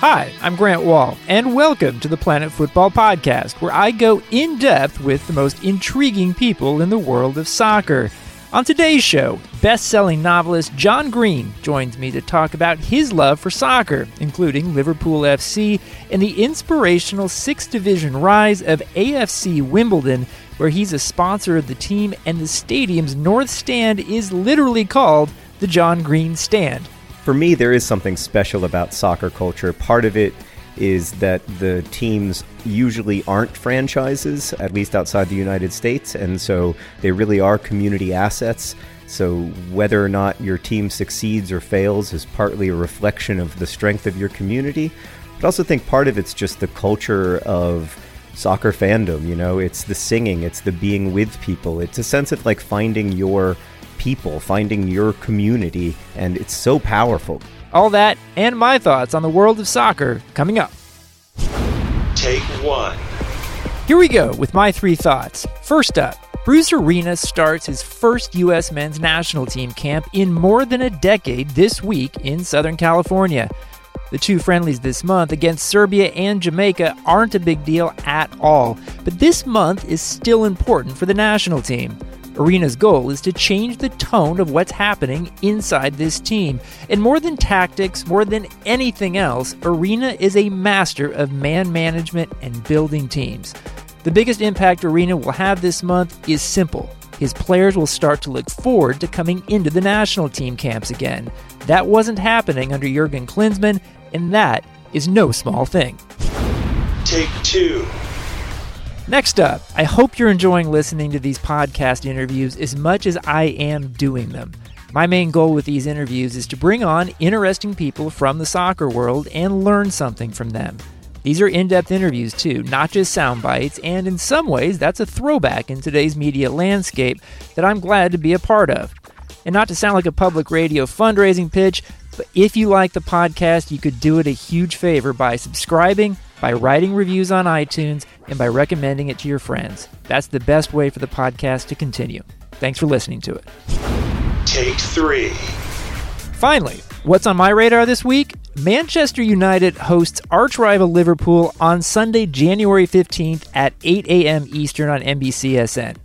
Hi, I'm Grant Wahl, and welcome to the Planet Football Podcast, where I go in depth with the most intriguing people in the world of soccer. On today's show, best selling novelist John Green joins me to talk about his love for soccer, including Liverpool FC and the inspirational sixth division rise of AFC Wimbledon, where he's a sponsor of the team and the stadium's north stand is literally called the John Green Stand for me, there is something special about soccer culture. Part of it is that the teams usually aren't franchises, at least outside the United States, and so they really are community assets. So whether or not your team succeeds or fails is partly a reflection of the strength of your community. But I also think part of it's just the culture of soccer fandom. You know, it's the singing, it's the being with people, it's a sense of like finding your people, finding your community, and it's so powerful. All that and my thoughts on the world of soccer coming up. Take one. Here we go with my three thoughts. First up, Bruce Arena starts his first U.S. men's national team camp in more than a decade this week in Southern California. The two friendlies this month against Serbia and Jamaica aren't a big deal at all, but this month is still important for the national team. Arena's goal is to change the tone of what's happening inside this team. And more than tactics, more than anything else, Arena is a master of man management and building teams. The biggest impact Arena will have this month is simple. His players will start to look forward to coming into the national team camps again. That wasn't happening under Jurgen Klinsmann, and that is no small thing. Take two. Next up, I hope you're enjoying listening to these podcast interviews as much as I am doing them. My main goal with these interviews is to bring on interesting people from the soccer world and learn something from them. These are in depth interviews, too, not just sound bites, and in some ways, that's a throwback in today's media landscape that I'm glad to be a part of. And not to sound like a public radio fundraising pitch, but if you like the podcast, you could do it a huge favor by subscribing by writing reviews on iTunes, and by recommending it to your friends. That's the best way for the podcast to continue. Thanks for listening to it. Take three. Finally, what's on my radar this week? Manchester United hosts arch rival Liverpool on Sunday, January 15th at 8 a.m. Eastern on NBCSN.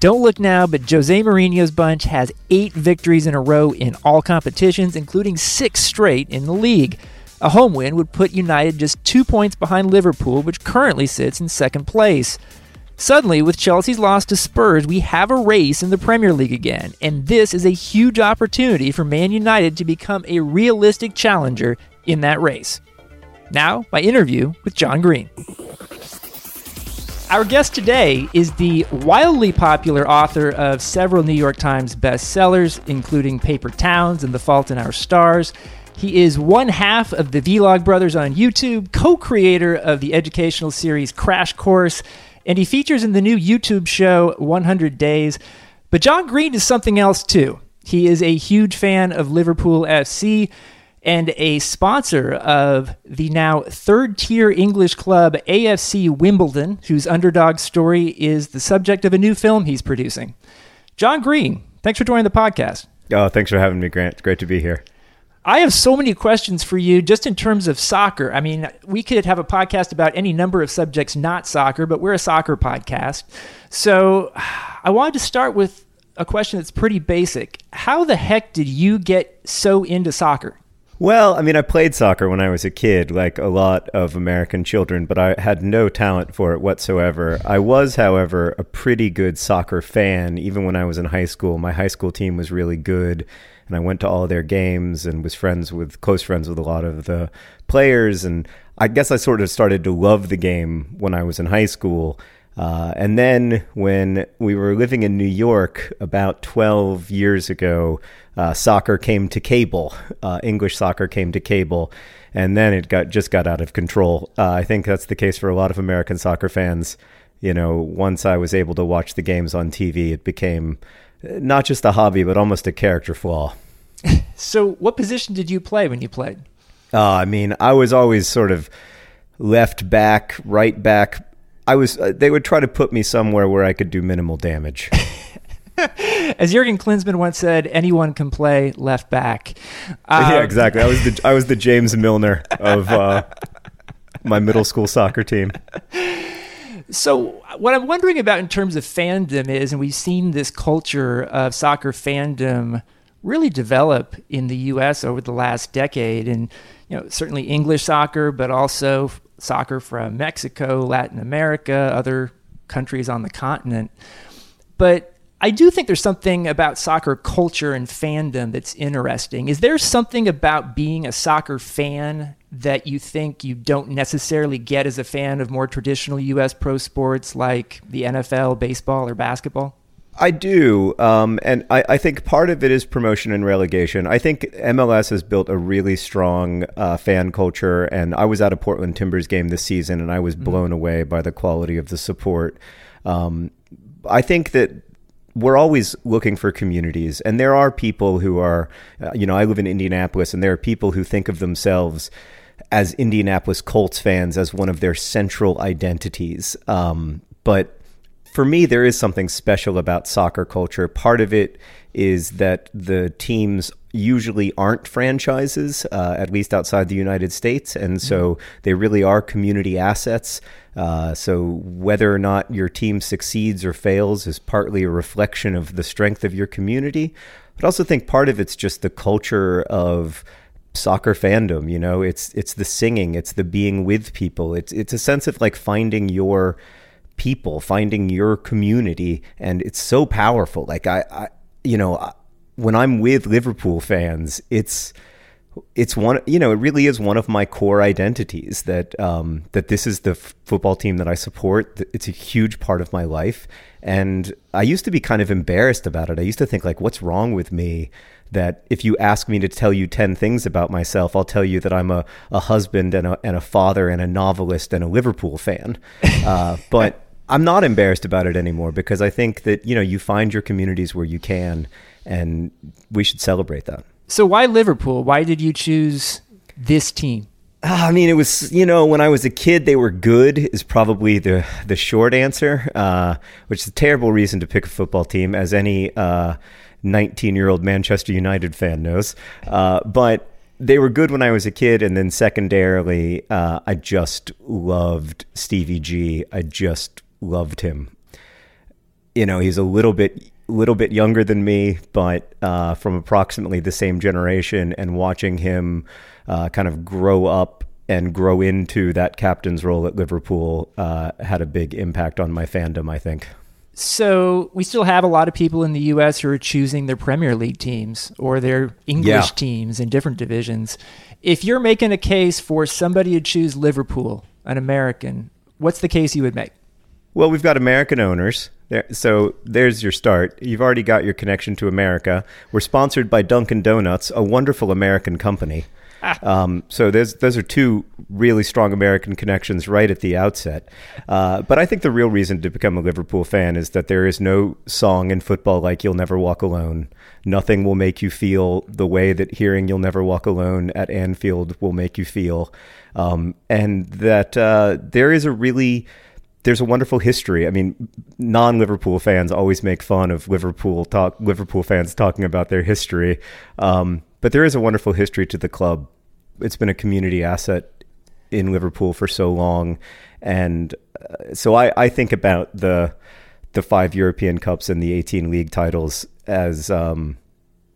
Don't look now, but Jose Mourinho's bunch has eight victories in a row in all competitions, including six straight in the league. A home win would put United just two points behind Liverpool, which currently sits in second place. Suddenly, with Chelsea's loss to Spurs, we have a race in the Premier League again, and this is a huge opportunity for Man United to become a realistic challenger in that race. Now, my interview with John Green. Our guest today is the wildly popular author of several New York Times bestsellers, including Paper Towns and The Fault in Our Stars. He is one half of the Vlog Brothers on YouTube, co creator of the educational series Crash Course, and he features in the new YouTube show 100 Days. But John Green is something else too. He is a huge fan of Liverpool FC and a sponsor of the now third tier English club AFC Wimbledon, whose underdog story is the subject of a new film he's producing. John Green, thanks for joining the podcast. Oh, thanks for having me, Grant. It's great to be here. I have so many questions for you just in terms of soccer. I mean, we could have a podcast about any number of subjects not soccer, but we're a soccer podcast. So I wanted to start with a question that's pretty basic. How the heck did you get so into soccer? Well, I mean, I played soccer when I was a kid, like a lot of American children, but I had no talent for it whatsoever. I was, however, a pretty good soccer fan, even when I was in high school. My high school team was really good and I went to all their games and was friends with close friends with a lot of the players. And I guess I sort of started to love the game when I was in high school. Uh, and then when we were living in New York about 12 years ago, uh, soccer came to cable. Uh, English soccer came to cable, and then it got just got out of control. Uh, I think that's the case for a lot of American soccer fans. You know, once I was able to watch the games on TV, it became not just a hobby, but almost a character flaw. so, what position did you play when you played? Uh, I mean, I was always sort of left back, right back. I was. Uh, they would try to put me somewhere where I could do minimal damage. As Jurgen Klinsmann once said, anyone can play left back. Um, yeah, exactly. I was the I was the James Milner of uh, my middle school soccer team. So, what I'm wondering about in terms of fandom is, and we've seen this culture of soccer fandom really develop in the U.S. over the last decade, and you know certainly English soccer, but also soccer from Mexico, Latin America, other countries on the continent. But I do think there's something about soccer culture and fandom that's interesting. Is there something about being a soccer fan that you think you don't necessarily get as a fan of more traditional U.S. pro sports like the NFL, baseball, or basketball? I do. Um, and I, I, think part of it is promotion and relegation. I think MLS has built a really strong uh, fan culture. And I was at a Portland Timbers game this season and I was mm-hmm. blown mm-hmm. away by the quality of the support. Um, I think that we're always looking for communities. And there are people who are, uh, you know, I live in Indianapolis and there are people who think of themselves as Indianapolis Colts fans as one of their central identities. Um, but for me, there is something special about soccer culture. Part of it is that the teams usually aren't franchises, uh, at least outside the United States. And so they really are community assets. Uh, so whether or not your team succeeds or fails is partly a reflection of the strength of your community. But I also think part of it's just the culture of soccer fandom you know it's it's the singing it's the being with people it's it's a sense of like finding your people finding your community and it's so powerful. Like i, I you know when i'm with liverpool fans it's it's one you know it really is one of my core identities that um, that this is the f- football team that I support. It's a huge part of my life. And I used to be kind of embarrassed about it. I used to think like what's wrong with me that if you ask me to tell you 10 things about myself, I'll tell you that I'm a, a husband and a, and a father and a novelist and a Liverpool fan. Uh, but I'm not embarrassed about it anymore because I think that, you know, you find your communities where you can and we should celebrate that. So why Liverpool? Why did you choose this team? Ah, I mean, it was you know when I was a kid, they were good. Is probably the the short answer, uh, which is a terrible reason to pick a football team, as any uh, 19 year old Manchester United fan knows. Uh, but they were good when I was a kid, and then secondarily, uh, I just loved Stevie G. I just loved him. You know, he's a little bit little bit younger than me, but uh, from approximately the same generation, and watching him uh, kind of grow up and grow into that captain's role at Liverpool uh, had a big impact on my fandom. I think. So we still have a lot of people in the U.S. who are choosing their Premier League teams or their English yeah. teams in different divisions. If you're making a case for somebody to choose Liverpool, an American, what's the case you would make? Well, we've got American owners. There, so there's your start. You've already got your connection to America. We're sponsored by Dunkin' Donuts, a wonderful American company. um, so those those are two really strong American connections right at the outset. Uh, but I think the real reason to become a Liverpool fan is that there is no song in football like "You'll Never Walk Alone." Nothing will make you feel the way that hearing "You'll Never Walk Alone" at Anfield will make you feel, um, and that uh, there is a really there's a wonderful history. I mean, non-Liverpool fans always make fun of Liverpool talk Liverpool fans talking about their history, um, but there is a wonderful history to the club. It's been a community asset in Liverpool for so long, and uh, so I, I think about the the five European Cups and the 18 league titles as um,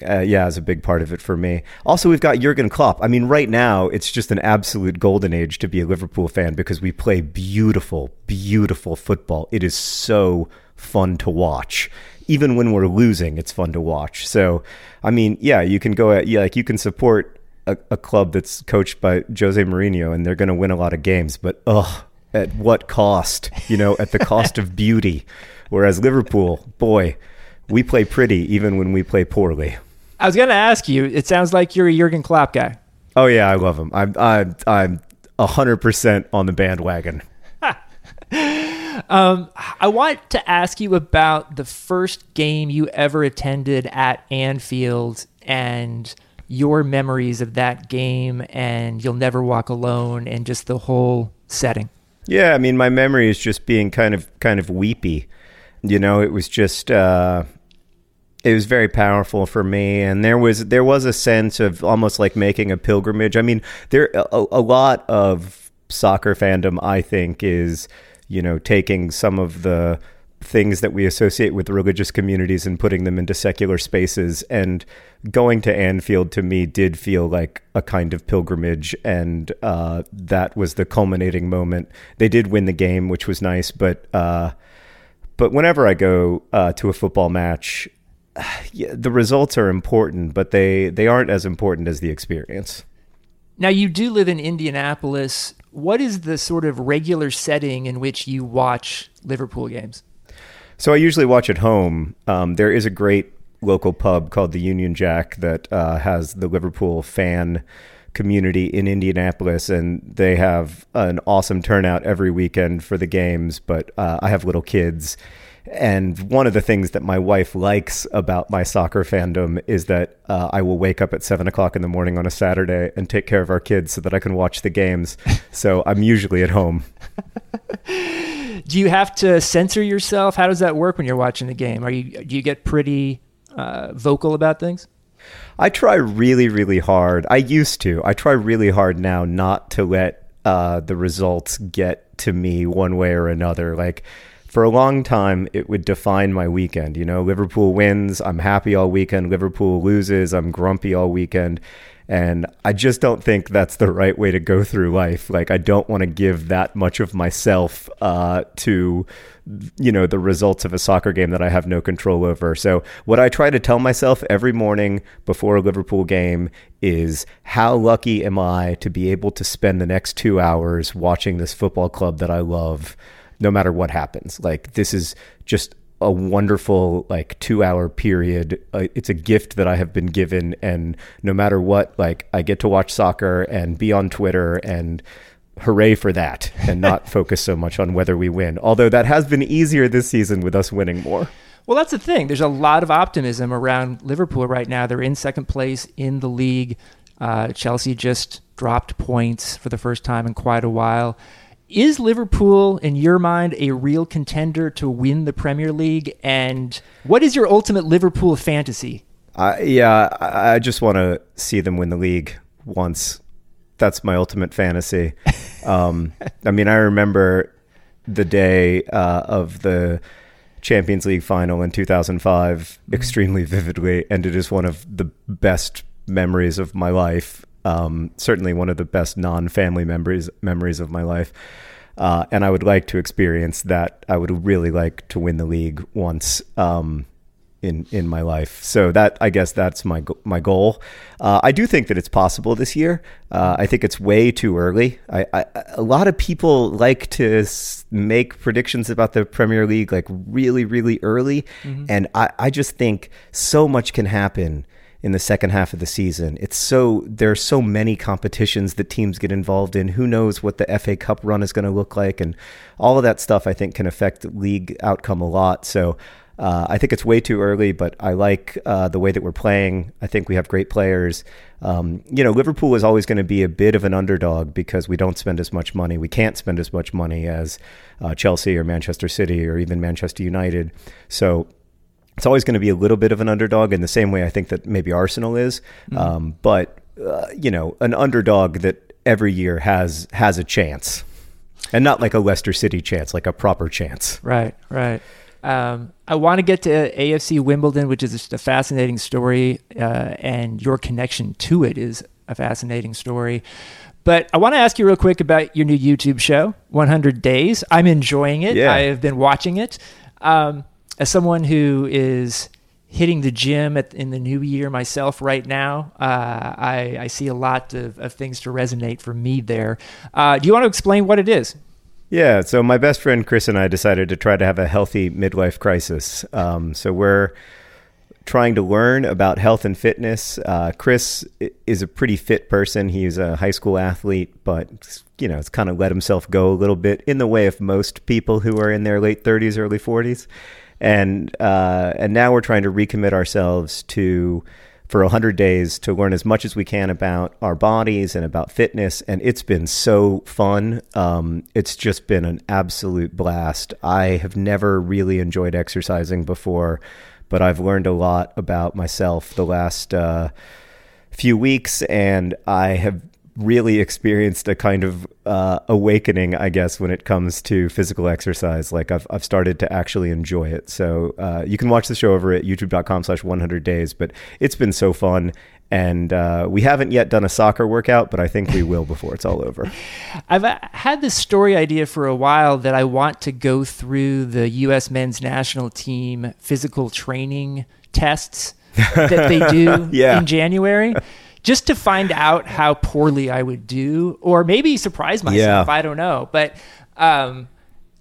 uh, yeah, as a big part of it for me. Also, we've got Jurgen Klopp. I mean, right now it's just an absolute golden age to be a Liverpool fan because we play beautiful, beautiful football. It is so fun to watch. Even when we're losing, it's fun to watch. So, I mean, yeah, you can go at yeah, like you can support a, a club that's coached by Jose Mourinho and they're going to win a lot of games, but ugh, at what cost? You know, at the cost of beauty. Whereas Liverpool, boy, we play pretty even when we play poorly. I was going to ask you. It sounds like you're a Jurgen Klopp guy. Oh yeah, I love him. I'm I'm I'm hundred percent on the bandwagon. um, I want to ask you about the first game you ever attended at Anfield and your memories of that game and You'll Never Walk Alone and just the whole setting. Yeah, I mean, my memory is just being kind of kind of weepy. You know, it was just uh, it was very powerful for me and there was there was a sense of almost like making a pilgrimage. I mean there a, a lot of soccer fandom i think is you know taking some of the things that we associate with religious communities and putting them into secular spaces and going to anfield to me did feel like a kind of pilgrimage and uh, that was the culminating moment. They did win the game which was nice but uh, but whenever i go uh, to a football match yeah, the results are important, but they, they aren't as important as the experience. Now, you do live in Indianapolis. What is the sort of regular setting in which you watch Liverpool games? So I usually watch at home. Um, there is a great local pub called the Union Jack that uh, has the Liverpool fan community in Indianapolis, and they have an awesome turnout every weekend for the games. But uh, I have little kids and one of the things that my wife likes about my soccer fandom is that uh, I will wake up at seven o'clock in the morning on a Saturday and take care of our kids so that I can watch the games. so I'm usually at home. do you have to censor yourself? How does that work when you're watching the game? Are you do you get pretty uh, vocal about things? I try really, really hard. I used to. I try really hard now not to let uh, the results get to me one way or another. Like for a long time, it would define my weekend. You know, Liverpool wins, I'm happy all weekend. Liverpool loses, I'm grumpy all weekend. And I just don't think that's the right way to go through life. Like, I don't want to give that much of myself uh, to, you know, the results of a soccer game that I have no control over. So, what I try to tell myself every morning before a Liverpool game is how lucky am I to be able to spend the next two hours watching this football club that I love no matter what happens. Like this is just a wonderful like 2 hour period. Uh, it's a gift that I have been given and no matter what like I get to watch soccer and be on Twitter and hooray for that and not focus so much on whether we win. Although that has been easier this season with us winning more. Well, that's the thing. There's a lot of optimism around Liverpool right now. They're in second place in the league. Uh, Chelsea just dropped points for the first time in quite a while. Is Liverpool, in your mind, a real contender to win the Premier League? And what is your ultimate Liverpool fantasy? Uh, yeah, I, just want to see them win the league once. That's my ultimate fantasy. Um, I mean, I remember the day uh, of the Champions League final in 2005 mm-hmm. extremely vividly, and it is one of the best memories of my life. Um, certainly one of the best non-family memories memories of my life. Uh, and I would like to experience that. I would really like to win the league once um, in in my life. So that I guess that's my my goal. Uh, I do think that it's possible this year. Uh, I think it's way too early. I, I, a lot of people like to make predictions about the Premier League like really really early, mm-hmm. and I, I just think so much can happen in the second half of the season. It's so there are so many competitions that teams get involved in. Who knows what the FA Cup run is going to look like, and all of that stuff I think can affect league outcome a lot. So. Uh, I think it's way too early, but I like uh, the way that we're playing. I think we have great players. Um, you know, Liverpool is always going to be a bit of an underdog because we don't spend as much money. We can't spend as much money as uh, Chelsea or Manchester City or even Manchester United. So it's always going to be a little bit of an underdog in the same way I think that maybe Arsenal is. Mm-hmm. Um, but uh, you know, an underdog that every year has has a chance, and not like a Leicester City chance, like a proper chance. Right, right. Um, I want to get to AFC Wimbledon, which is just a fascinating story, uh, and your connection to it is a fascinating story. But I want to ask you real quick about your new YouTube show, 100 Days. I'm enjoying it. Yeah. I have been watching it. Um, as someone who is hitting the gym at, in the new year myself right now, uh, I, I, see a lot of, of, things to resonate for me there. Uh, do you want to explain what it is? Yeah, so my best friend Chris and I decided to try to have a healthy midlife crisis. Um, so we're trying to learn about health and fitness. Uh, Chris is a pretty fit person. He's a high school athlete, but you know, it's kind of let himself go a little bit in the way of most people who are in their late 30s, early 40s and uh, and now we're trying to recommit ourselves to for 100 days to learn as much as we can about our bodies and about fitness. And it's been so fun. Um, it's just been an absolute blast. I have never really enjoyed exercising before but I've learned a lot about myself the last uh, few weeks, and I have really experienced a kind of uh, awakening, I guess, when it comes to physical exercise. Like I've, I've started to actually enjoy it. So uh, you can watch the show over at youtube.com slash 100 days, but it's been so fun. And uh, we haven't yet done a soccer workout, but I think we will before it's all over. I've uh, had this story idea for a while that I want to go through the U.S. men's national team physical training tests that they do Yeah. in January. Just to find out how poorly I would do, or maybe surprise myself. Yeah. I don't know, but um,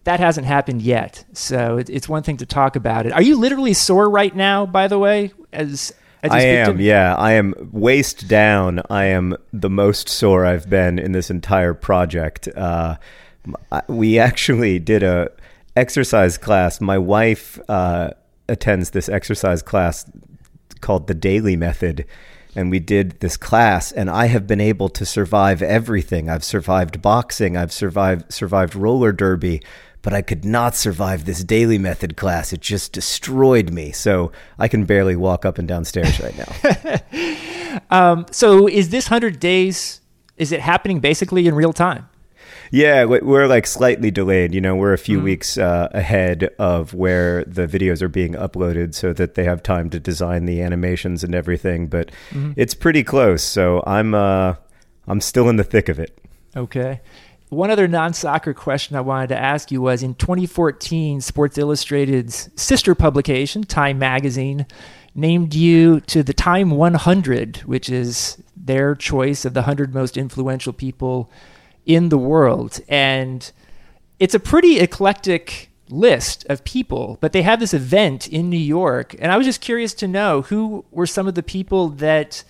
that hasn't happened yet. So it, it's one thing to talk about it. Are you literally sore right now? By the way, as, as you I speak am, yeah. I am waist down. I am the most sore I've been in this entire project. Uh, we actually did a exercise class. My wife uh, attends this exercise class called the Dailey Method. And we did this class, and I have been able to survive everything. I've survived boxing, I've survived survived roller derby, but I could not survive this Dailey method class. It just destroyed me. So I can barely walk up and downstairs right now. Um, so is this hundred days? Is it happening basically in real time? Yeah, we- we're like slightly delayed. You know, we're a few weeks uh, ahead of where the videos are being uploaded so that they have time to design the animations and everything. But it's pretty close. So I'm uh, I'm still in the thick of it. Okay. One other non soccer question I wanted to ask you was in 2014, Sports Illustrated's sister publication, Time Magazine, named you to the Time 100, which is their choice of the 100 most influential people in the world. And it's a pretty eclectic list of people, but they have this event in New York. And I was just curious to know who were some of the people that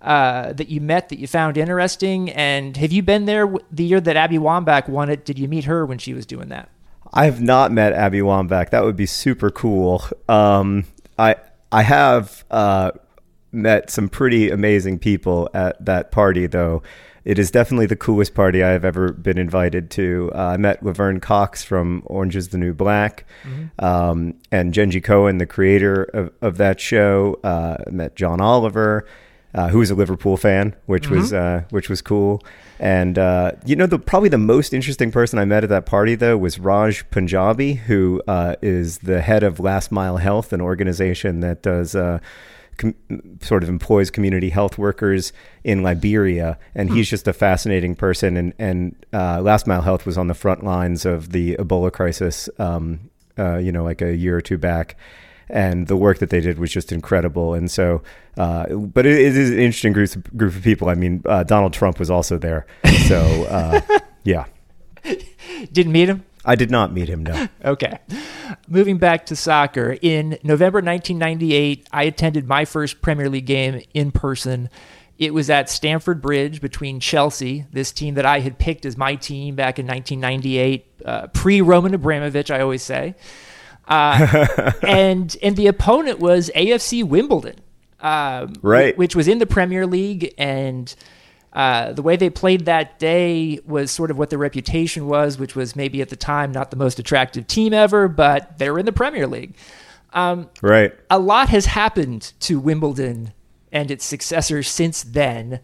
uh, that you met that you found interesting? And have you been there the year that Abby Wambach won it? Did you meet her when she was doing that? I have not met Abby Wambach. That would be super cool. Um, I I have uh, met some pretty amazing people at that party, though. It is definitely the coolest party I have ever been invited to. Uh, I met Laverne Cox from Orange is the New Black, um, and Jenji Kohan, the creator of, of that show. Uh, met John Oliver, uh, who was a Liverpool fan, which was uh, which was cool. And uh, you know, the probably the most interesting person I met at that party though was Raj Panjabi, who uh, is the head of Last Mile Health, an organization that does. Com- sort of employs community health workers in Liberia, and he's just a fascinating person. And and uh, Last Mile Health was on the front lines of the Ebola crisis, um, uh, you know, like a year or two back. And the work that they did was just incredible. And so, uh, but it, it is an interesting group group of people. I mean, uh, Donald Trump was also there. So, uh, yeah, Didn't meet him? I did not meet him. No. Okay. Moving back to soccer, in November 1998, I attended my first Premier League game in person. It was at Stamford Bridge between Chelsea, this team that I had picked as my team back in 1998, uh, pre Roman Abramovich, I always say. Uh, and and the opponent was AFC Wimbledon, um, Right. which was in the Premier League, and uh, the way they played that day was sort of what their reputation was, which was maybe at the time not the most attractive team ever, but they were in the Premier League. Right. A lot has happened to Wimbledon and its successors since then.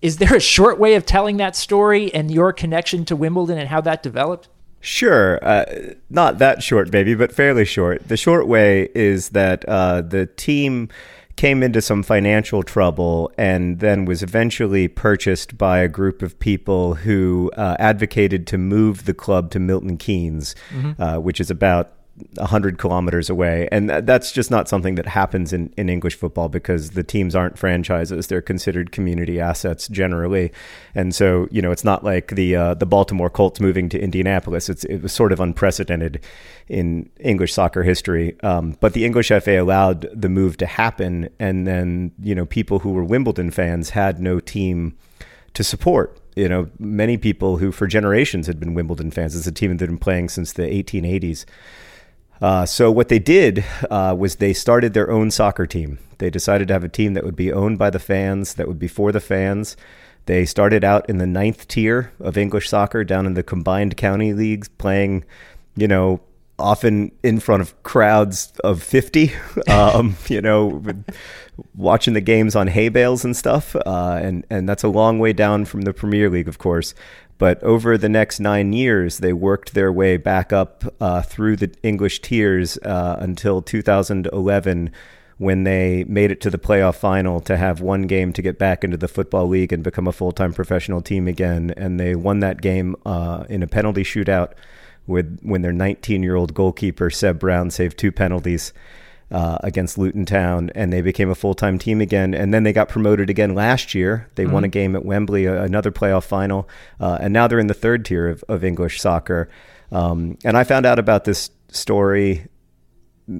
Is there a short way of telling that story and your connection to Wimbledon and how that developed? Sure. Uh, not that short, baby, but fairly short. The short way is that uh, the team came into some financial trouble and then was eventually purchased by a group of people who uh, advocated to move the club to Milton Keynes, uh, which is about 100 kilometers away. And that's just not something that happens in, in English football because the teams aren't franchises. They're considered community assets generally. And so, you know, it's not like the uh, the Baltimore Colts moving to Indianapolis. It's, it was sort of unprecedented in English soccer history. Um, but the English FA allowed the move to happen. And then, you know, people who were Wimbledon fans had no team to support. You know, many people who for generations had been Wimbledon fans. It's a team that had been playing since the 1880s. Uh, so what they did uh, was they started their own soccer team. They decided to have a team that would be owned by the fans, that would be for the fans. They started out in the ninth tier of English soccer, down in the combined county leagues, playing, you know, often in front of crowds of 50, um, you know, watching the games on hay bales and stuff. Uh, and, and that's a long way down from the Premier League, of course. But over the next nine years, they worked their way back up uh, through the English tiers uh, until 2011 when they made it to the playoff final to have one game to get back into the football league and become a full-time professional team again. And they won that game uh, in a penalty shootout with when their 19-year-old goalkeeper Seb Brown saved two penalties uh, against Luton Town, and they became a full time team again. And then they got promoted again last year. They mm-hmm. won a game at Wembley, another playoff final, uh, and now they're in the third tier of, of English soccer. Um, and I found out about this story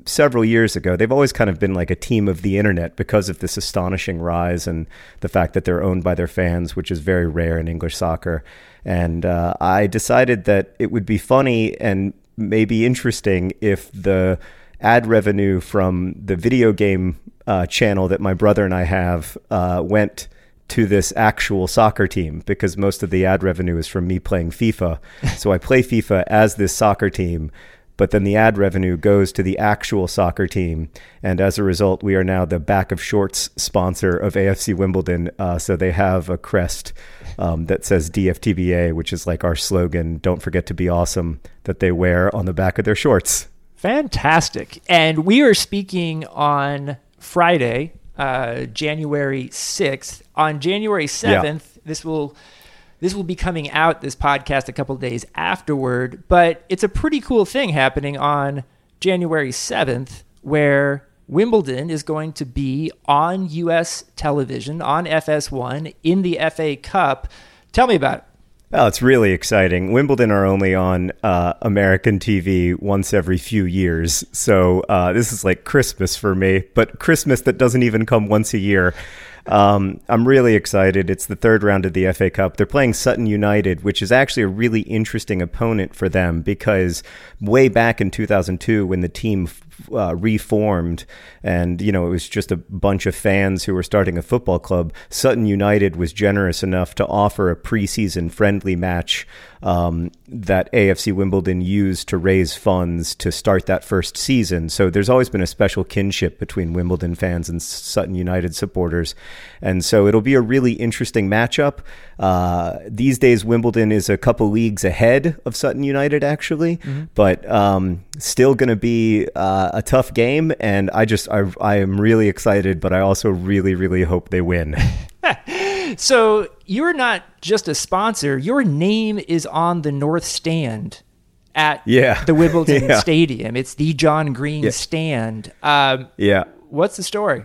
several years ago. They've always kind of been like a team of the internet because of this astonishing rise and the fact that they're owned by their fans, which is very rare in English soccer. And uh, I decided that it would be funny and maybe interesting if the ad revenue from the video game uh, channel that my brother and I have uh, went to this actual soccer team because most of the ad revenue is from me playing FIFA. so I play FIFA as this soccer team, but then the ad revenue goes to the actual soccer team. And as a result, we are now the back of shorts sponsor of AFC Wimbledon. Uh, so they have a crest um, that says DFTBA, which is like our slogan, Don't Forget to Be Awesome, that they wear on the back of their shorts. Fantastic. And we are speaking on Friday, uh, January 6th. On January 7th, yeah. this will this will be coming out this podcast a couple days afterward, but it's a pretty cool thing happening on January 7th where Wimbledon is going to be on US television on FS1 in the FA Cup. Tell me about it. Oh, it's really exciting. Wimbledon are only on uh, American TV once every few years. So uh, this is like Christmas for me, but Christmas that doesn't even come once a year. Um, I'm really excited. It's the third round of the FA Cup. They're playing Sutton United, which is actually a really interesting opponent for them because way back in 2002, when the team uh, reformed, and you know it was just a bunch of fans who were starting a football club. Sutton United was generous enough to offer a preseason friendly match um, that AFC Wimbledon used to raise funds to start that first season. So there's always been a special kinship between Wimbledon fans and Sutton United supporters, and so it'll be a really interesting matchup. Uh, these days, Wimbledon is a couple leagues ahead of Sutton United, actually, mm-hmm. but um, still going to be uh, a tough game. And I just I, I am really excited, but I also really really hope they win. so you're not just a sponsor; your name is on the north stand at yeah. the Wimbledon yeah. Stadium. It's the John Green yeah. stand. Um, yeah. What's the story?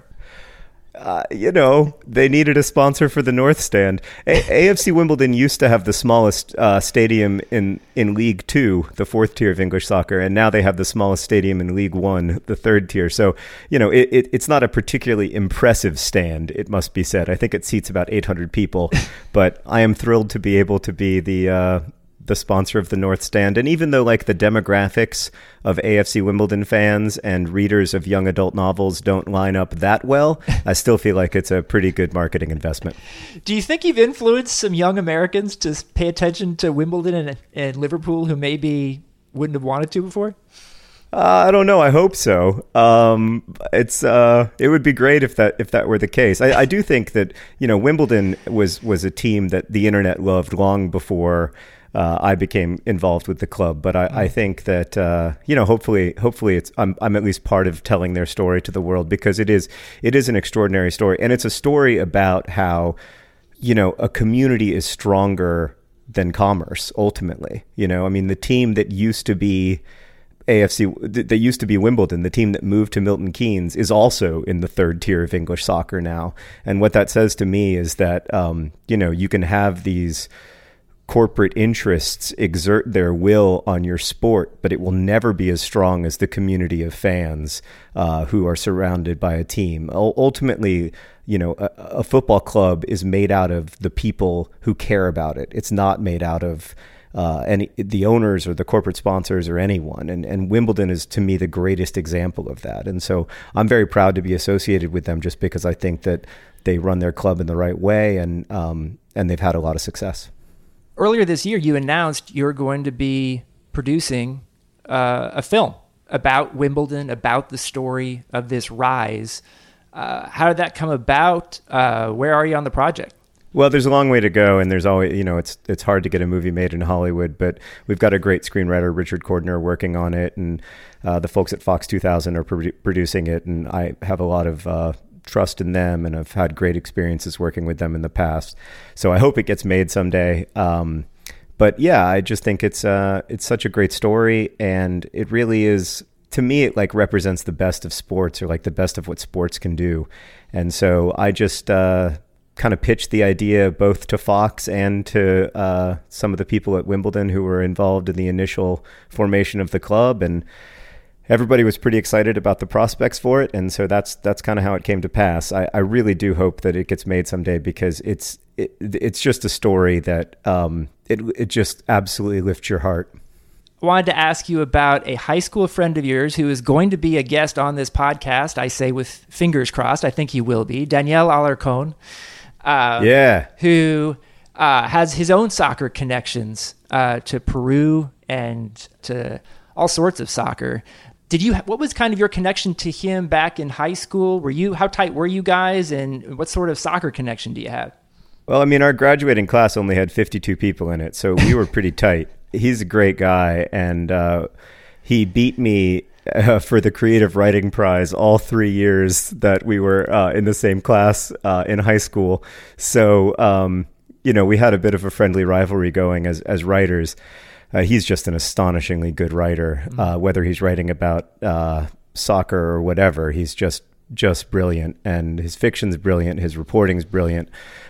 Uh, you know, they needed a sponsor for the North Stand. A- AFC Wimbledon used to have the smallest uh, stadium in, in League Two, the fourth tier of English soccer, and now they have the smallest stadium in League One, the third tier. So, you know, it, it, it's not a particularly impressive stand, it must be said. I think it seats about 800 people, but I am thrilled to be able to be the uh, the sponsor of the North Stand. And even though like the demographics of AFC Wimbledon fans and readers of young adult novels don't line up that well, I still feel like it's a pretty good marketing investment. Do you think you've influenced some young Americans to pay attention to Wimbledon and, and Liverpool who maybe wouldn't have wanted to before? Uh, I don't know. I hope so. Um, it's uh, it would be great if that if that were the case. I, I do think that you know Wimbledon was was a team that the internet loved long before uh, I became involved with the club. But I, I mm. think that uh, you know, hopefully, hopefully, it's I'm, I'm at least part of telling their story to the world because it is it is an extraordinary story, and it's a story about how you know a community is stronger than commerce. Ultimately, you know, I mean, the team that used to be. AFC that used to be Wimbledon, the team that moved to Milton Keynes, is also in the third tier of English soccer now. And what that says to me is that um, you know you can have these corporate interests exert their will on your sport, but it will never be as strong as the community of fans uh, who are surrounded by a team. Ultimately, you know, a, a, football club is made out of the people who care about it. It's not made out of uh, any the owners or the corporate sponsors or anyone. And and Wimbledon is to me the greatest example of that. And so I'm very proud to be associated with them just because I think that they run their club in the right way and um, and they've had a lot of success earlier this year, you announced you're going to be producing uh, a film about Wimbledon, about the story of this rise. Uh, how did that come about? Uh, where are you on the project? Well, there's a long way to go, and there's always, you know, it's it's hard to get a movie made in Hollywood, but we've got a great screenwriter, Richard Cordner, working on it, and uh, the folks at Fox 2000 are produ- producing it, and I have a lot of uh, trust in them, and I've had great experiences working with them in the past. So I hope it gets made someday. Um, but yeah, I just think it's uh, it's such a great story, and it really is to me. It like represents the best of sports, or like the best of what sports can do, and so I just uh, kind of pitched the idea both to Fox and to uh, some of the people at Wimbledon who were involved in the initial formation of the club, and everybody was pretty excited about the prospects for it. And so that's that's kind of how it came to pass. I, I, really do hope that it gets made someday because it's it, it's just a story that um, it it just absolutely lifts your heart. I wanted to ask you about a high school friend of yours who is going to be a guest on this podcast. I say with fingers crossed. I think he will be Daniel Alarcon. Uh, yeah. Who uh, has his own soccer connections uh, to Peru and to all sorts of soccer. Did you? What was kind of your connection to him back in high school? Were you how tight were you guys, and what sort of soccer connection do you have? Well, I mean, our graduating class only had 52 people in it, so we were pretty tight. He's a great guy, and uh, he beat me uh, for the creative writing prize all three years that we were uh, in the same class uh, in high school. So, um, you know, we had a bit of a friendly rivalry going as as writers. Uh, he's just an astonishingly good writer. Mm-hmm. Uh, whether he's writing about uh, soccer or whatever, he's just just brilliant, and his fiction's brilliant. His reporting's brilliant.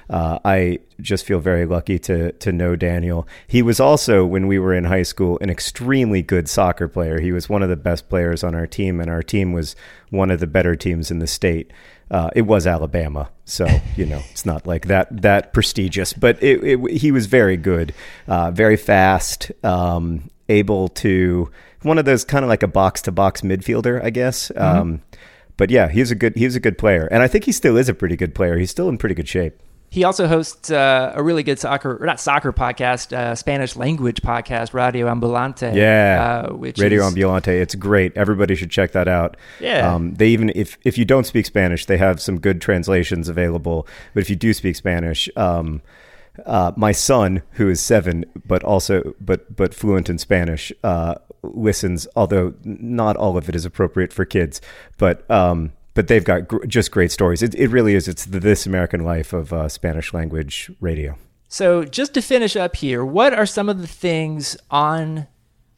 Uh, I just feel very lucky to to know Daniel. He was also, when we were in high school, an extremely good soccer player. He was one of the best players on our team, and our team was one of the better teams in the state. Uh, it was Alabama, so you know it's not like that that prestigious, but it, it, he was very good, uh, very fast, um, able to one of those kind of like a box to box midfielder, I guess. Mm-hmm. Um, but yeah, he's a good he's a good player, and I think he still is a pretty good player. He's still in pretty good shape. He also hosts uh, a really good soccer, or not soccer podcast, uh, Spanish language podcast, Radio Ambulante. Yeah, uh, which Radio is, Ambulante. It's great. Everybody should check that out. Yeah. Um, they even if if you don't speak Spanish, they have some good translations available. But if you do speak Spanish, um, uh, my son, who is seven, but also but but fluent in Spanish, uh, listens. Although not all of it is appropriate for kids, but um, but they've got gr- just great stories. It, it really is. It's the This American Life of uh, Spanish language radio. So just to finish up here, what are some of the things on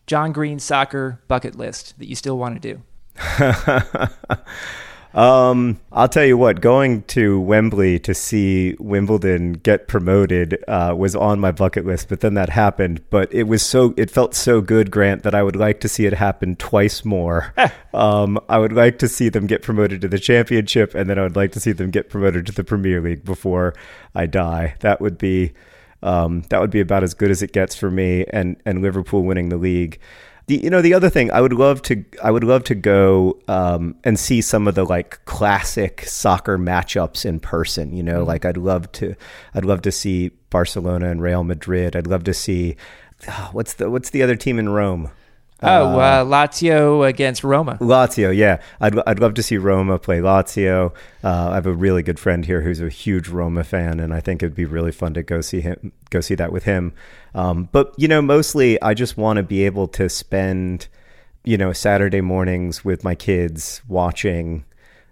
John Green's soccer bucket list that you still want to do? Um, I'll tell you what, going to Wembley to see Wimbledon get promoted uh, was on my bucket list, but then that happened. But it was so, it felt so good, Grant, that I would like to see it happen twice more. um, I would like to see them get promoted to the championship, and then I would like to see them get promoted to the Premier League before I die. That would be, um, that would be about as good as it gets for me, and and Liverpool winning the league. The, you know the other thing I would love to I would love to go um, and see some of the like classic soccer matchups in person. You know, mm-hmm. like I'd love to I'd love to see Barcelona and Real Madrid. I'd love to see oh, what's the what's the other team in Rome? Oh, uh, uh, Lazio against Roma. Lazio, yeah. I'd, I'd love to see Roma play Lazio. Uh, I have a really good friend here who's a huge Roma fan, and I think it'd be really fun to go see him, go see that with him. Um, but you know, mostly I just want to be able to spend, you know, Saturday mornings with my kids watching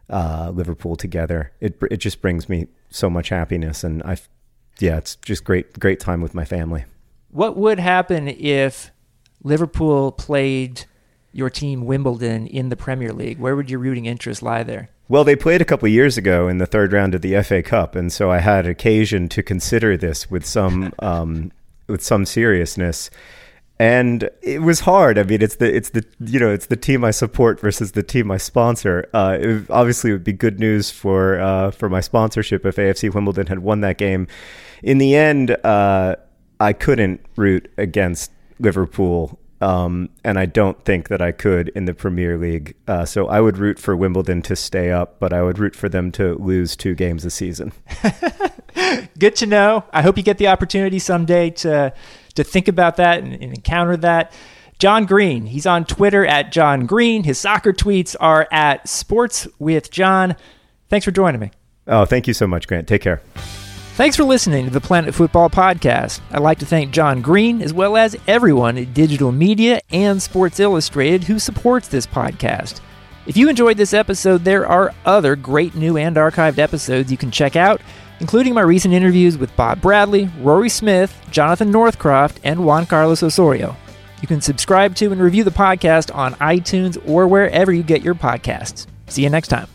uh, Liverpool together. It it just brings me so much happiness, and I, yeah, it's just great great time with my family. What would happen if Liverpool played your team Wimbledon in the Premier League, where would your rooting interest lie there? Well, they played a couple of years ago in the third round of the FA Cup, and so I had occasion to consider this with some um, with some seriousness. And it was hard. I mean, it's the it's the you know it's the team I support versus the team I sponsor. Uh, it, obviously, it would be good news for uh, for my sponsorship if AFC Wimbledon had won that game. In the end, uh, I couldn't root against Liverpool, um, and I don't think that I could in the Premier League. Uh, so I would root for Wimbledon to stay up, but I would root for them to lose two games a season. Good to know. I hope you get the opportunity someday to to think about that and, and encounter that. John Green. He's on Twitter at John Green. His soccer tweets are at Sports with John. Thanks for joining me. Oh, thank you so much, Grant. Take care. Thanks for listening to the Planet Football Podcast. I'd like to thank John Green as well as everyone at Digital Media and Sports Illustrated who supports this podcast. If you enjoyed this episode, there are other great new and archived episodes you can check out, including my recent interviews with Bob Bradley, Rory Smith, Jonathan Northcroft, and Juan Carlos Osorio. You can subscribe to and review the podcast on iTunes or wherever you get your podcasts. See you next time.